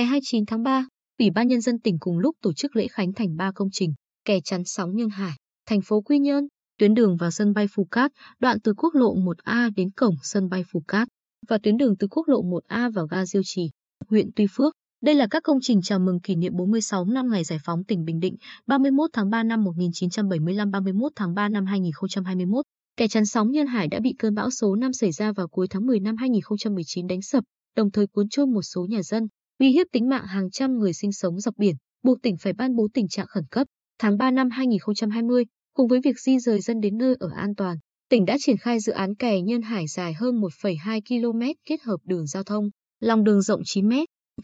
Ngày 29 tháng 3, Ủy ban Nhân dân tỉnh cùng lúc tổ chức lễ khánh thành 3 công trình, kè chắn sóng Nhân Hải, thành phố Quy Nhơn, tuyến đường vào sân bay Phú Cát, đoạn từ quốc lộ 1A đến cổng sân bay Phú Cát, và tuyến đường từ quốc lộ 1A vào ga Diêu Trì, huyện Tuy Phước. Đây là các công trình chào mừng kỷ niệm 46 năm ngày giải phóng tỉnh Bình Định, 31 tháng 3 năm 1975 31 tháng 3 năm 2021. Kè chắn sóng Nhân Hải đã bị cơn bão số 5 xảy ra vào cuối tháng 10 năm 2019 đánh sập, đồng thời cuốn trôi một số nhà dân, uy hiếp tính mạng hàng trăm người sinh sống dọc biển, buộc tỉnh phải ban bố tình trạng khẩn cấp. Tháng 3 năm 2020, cùng với việc di rời dân đến nơi ở an toàn, tỉnh đã triển khai dự án kè Nhân Hải dài hơn 1,2 km kết hợp đường giao thông, lòng đường rộng 9 m,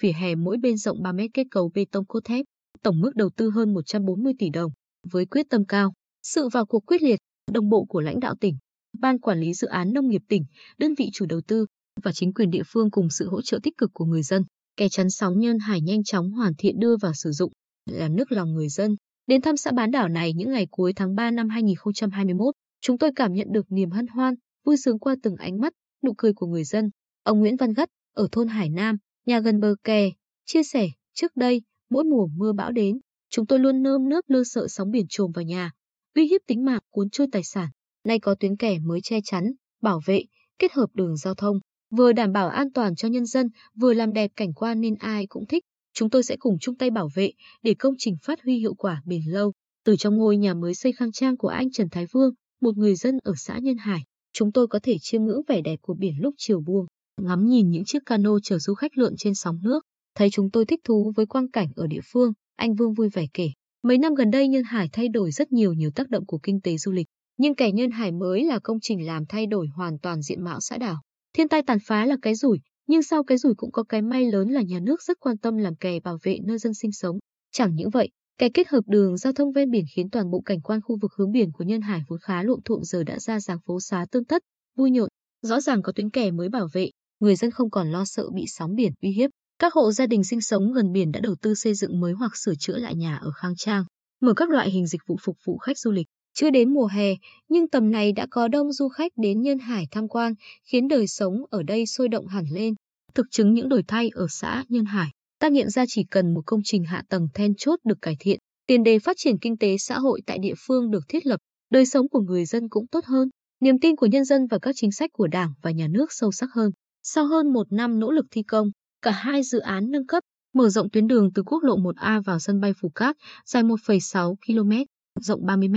vỉa hè mỗi bên rộng 3 m kết cấu bê tông cốt thép, tổng mức đầu tư hơn 140 tỷ đồng. Với quyết tâm cao, sự vào cuộc quyết liệt, đồng bộ của lãnh đạo tỉnh, ban quản lý dự án nông nghiệp tỉnh, đơn vị chủ đầu tư và chính quyền địa phương cùng sự hỗ trợ tích cực của người dân, kè chắn sóng Nhân Hải nhanh chóng hoàn thiện đưa vào sử dụng, làm nước lòng người dân. Đến thăm xã bán đảo này những ngày cuối tháng 3 năm 2021, chúng tôi cảm nhận được niềm hân hoan, vui sướng qua từng ánh mắt, nụ cười của người dân. Ông Nguyễn Văn Gắt ở thôn Hải Nam, nhà gần bờ kè, chia sẻ, trước đây, mỗi mùa mưa bão đến, chúng tôi luôn nơm nước lơ sợ sóng biển trồm vào nhà, uy hiếp tính mạng cuốn trôi tài sản. Nay có tuyến kè mới che chắn, bảo vệ, kết hợp đường giao thông, vừa đảm bảo an toàn cho nhân dân, vừa làm đẹp cảnh quan nên ai cũng thích. Chúng tôi sẽ cùng chung tay bảo vệ để công trình phát huy hiệu quả bền lâu. Từ trong ngôi nhà mới xây khang trang của anh Trần Thái Vương, một người dân ở xã Nhân Hải, chúng tôi có thể chiêm ngưỡng vẻ đẹp của biển lúc chiều buông, ngắm nhìn những chiếc cano chở du khách lượn trên sóng nước. Thấy chúng tôi thích thú với quang cảnh ở địa phương, anh Vương vui vẻ kể. Mấy năm gần đây Nhân Hải thay đổi rất nhiều nhiều tác động của kinh tế du lịch, nhưng kẻ Nhân Hải mới là công trình làm thay đổi hoàn toàn diện mạo xã đảo. Thiên tai tàn phá là cái rủi, nhưng sau cái rủi cũng có cái may lớn là nhà nước rất quan tâm làm kè bảo vệ nơi dân sinh sống. Chẳng những vậy, kè kết hợp đường giao thông ven biển khiến toàn bộ cảnh quan khu vực hướng biển của Nhân Hải vốn khá luộm thuộm giờ đã ra dáng phố xá tương tất, vui nhộn. Rõ ràng có tuyến kè mới bảo vệ, người dân không còn lo sợ bị sóng biển uy hiếp. Các hộ gia đình sinh sống gần biển đã đầu tư xây dựng mới hoặc sửa chữa lại nhà ở khang trang, mở các loại hình dịch vụ phục vụ khách du lịch. Chưa đến mùa hè, nhưng tầm này đã có đông du khách đến Nhân Hải tham quan, khiến đời sống ở đây sôi động hẳn lên. Thực chứng những đổi thay ở xã Nhân Hải, ta nghiệm ra chỉ cần một công trình hạ tầng then chốt được cải thiện, tiền đề phát triển kinh tế xã hội tại địa phương được thiết lập, đời sống của người dân cũng tốt hơn, niềm tin của nhân dân và các chính sách của Đảng và Nhà nước sâu sắc hơn. Sau hơn một năm nỗ lực thi công, cả hai dự án nâng cấp, mở rộng tuyến đường từ quốc lộ 1A vào sân bay Phú Cát dài 1,6 km, rộng 30 m,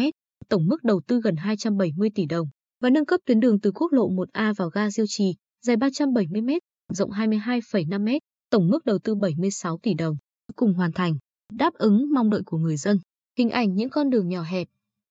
tổng mức đầu tư gần 270 tỷ đồng, và nâng cấp tuyến đường từ quốc lộ 1A vào ga Diêu Trì, dài 370 m, rộng 22,5 m, tổng mức đầu tư 76 tỷ đồng, cùng hoàn thành, đáp ứng mong đợi của người dân. Hình ảnh những con đường nhỏ hẹp,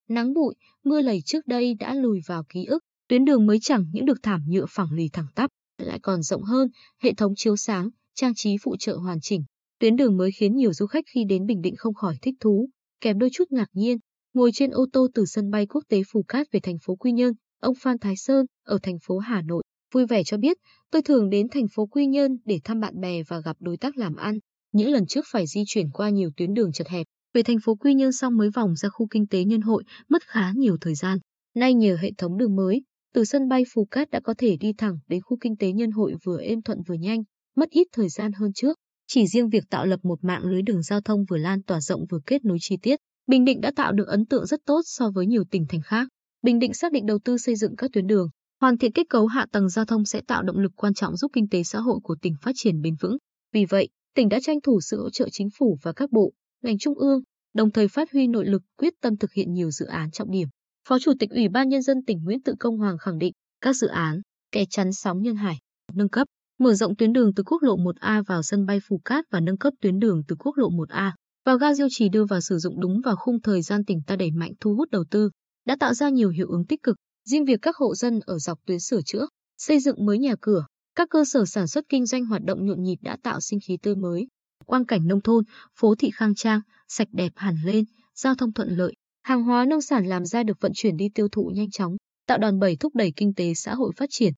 nắng bụi, mưa lầy trước đây đã lùi vào ký ức, tuyến đường mới chẳng những được thảm nhựa phẳng lì thẳng tắp, lại còn rộng hơn, hệ thống chiếu sáng, trang trí phụ trợ hoàn chỉnh. Tuyến đường mới khiến nhiều du khách khi đến Bình Định không khỏi thích thú, kèm đôi chút ngạc nhiên. Ngồi trên ô tô từ sân bay quốc tế Phú Cát về thành phố Quy Nhơn, ông Phan Thái Sơn ở thành phố Hà Nội vui vẻ cho biết, tôi thường đến thành phố Quy Nhơn để thăm bạn bè và gặp đối tác làm ăn. Những lần trước phải di chuyển qua nhiều tuyến đường chật hẹp, về thành phố Quy Nhơn xong mới vòng ra khu kinh tế Nhân Hội, mất khá nhiều thời gian. Nay nhờ hệ thống đường mới, từ sân bay Phú Cát đã có thể đi thẳng đến khu kinh tế Nhân Hội vừa êm thuận vừa nhanh, mất ít thời gian hơn trước. Chỉ riêng việc tạo lập một mạng lưới đường giao thông vừa lan tỏa rộng vừa kết nối chi tiết, Bình Định đã tạo được ấn tượng rất tốt so với nhiều tỉnh thành khác. Bình Định xác định đầu tư xây dựng các tuyến đường, hoàn thiện kết cấu hạ tầng giao thông sẽ tạo động lực quan trọng giúp kinh tế xã hội của tỉnh phát triển bền vững. Vì vậy, tỉnh đã tranh thủ sự hỗ trợ chính phủ và các bộ, ngành trung ương, đồng thời phát huy nội lực quyết tâm thực hiện nhiều dự án trọng điểm. Phó Chủ tịch Ủy ban Nhân dân tỉnh Nguyễn Tự Công Hoàng khẳng định, các dự án, kè chắn sóng Nhân Hải, nâng cấp, mở rộng tuyến đường từ quốc lộ 1A vào sân bay Phú Cát và nâng cấp tuyến đường từ quốc lộ 1A vào ga Diêu Trì đưa vào sử dụng đúng vào khung thời gian tỉnh ta đẩy mạnh thu hút đầu tư, đã tạo ra nhiều hiệu ứng tích cực. Riêng việc các hộ dân ở dọc tuyến sửa chữa, xây dựng mới nhà cửa, các cơ sở sản xuất kinh doanh hoạt động nhộn nhịp đã tạo sinh khí tươi mới. Quang cảnh nông thôn, phố thị khang trang, sạch đẹp hẳn lên, giao thông thuận lợi, hàng hóa nông sản làm ra được vận chuyển đi tiêu thụ nhanh chóng, tạo đòn bẩy thúc đẩy kinh tế xã hội phát triển.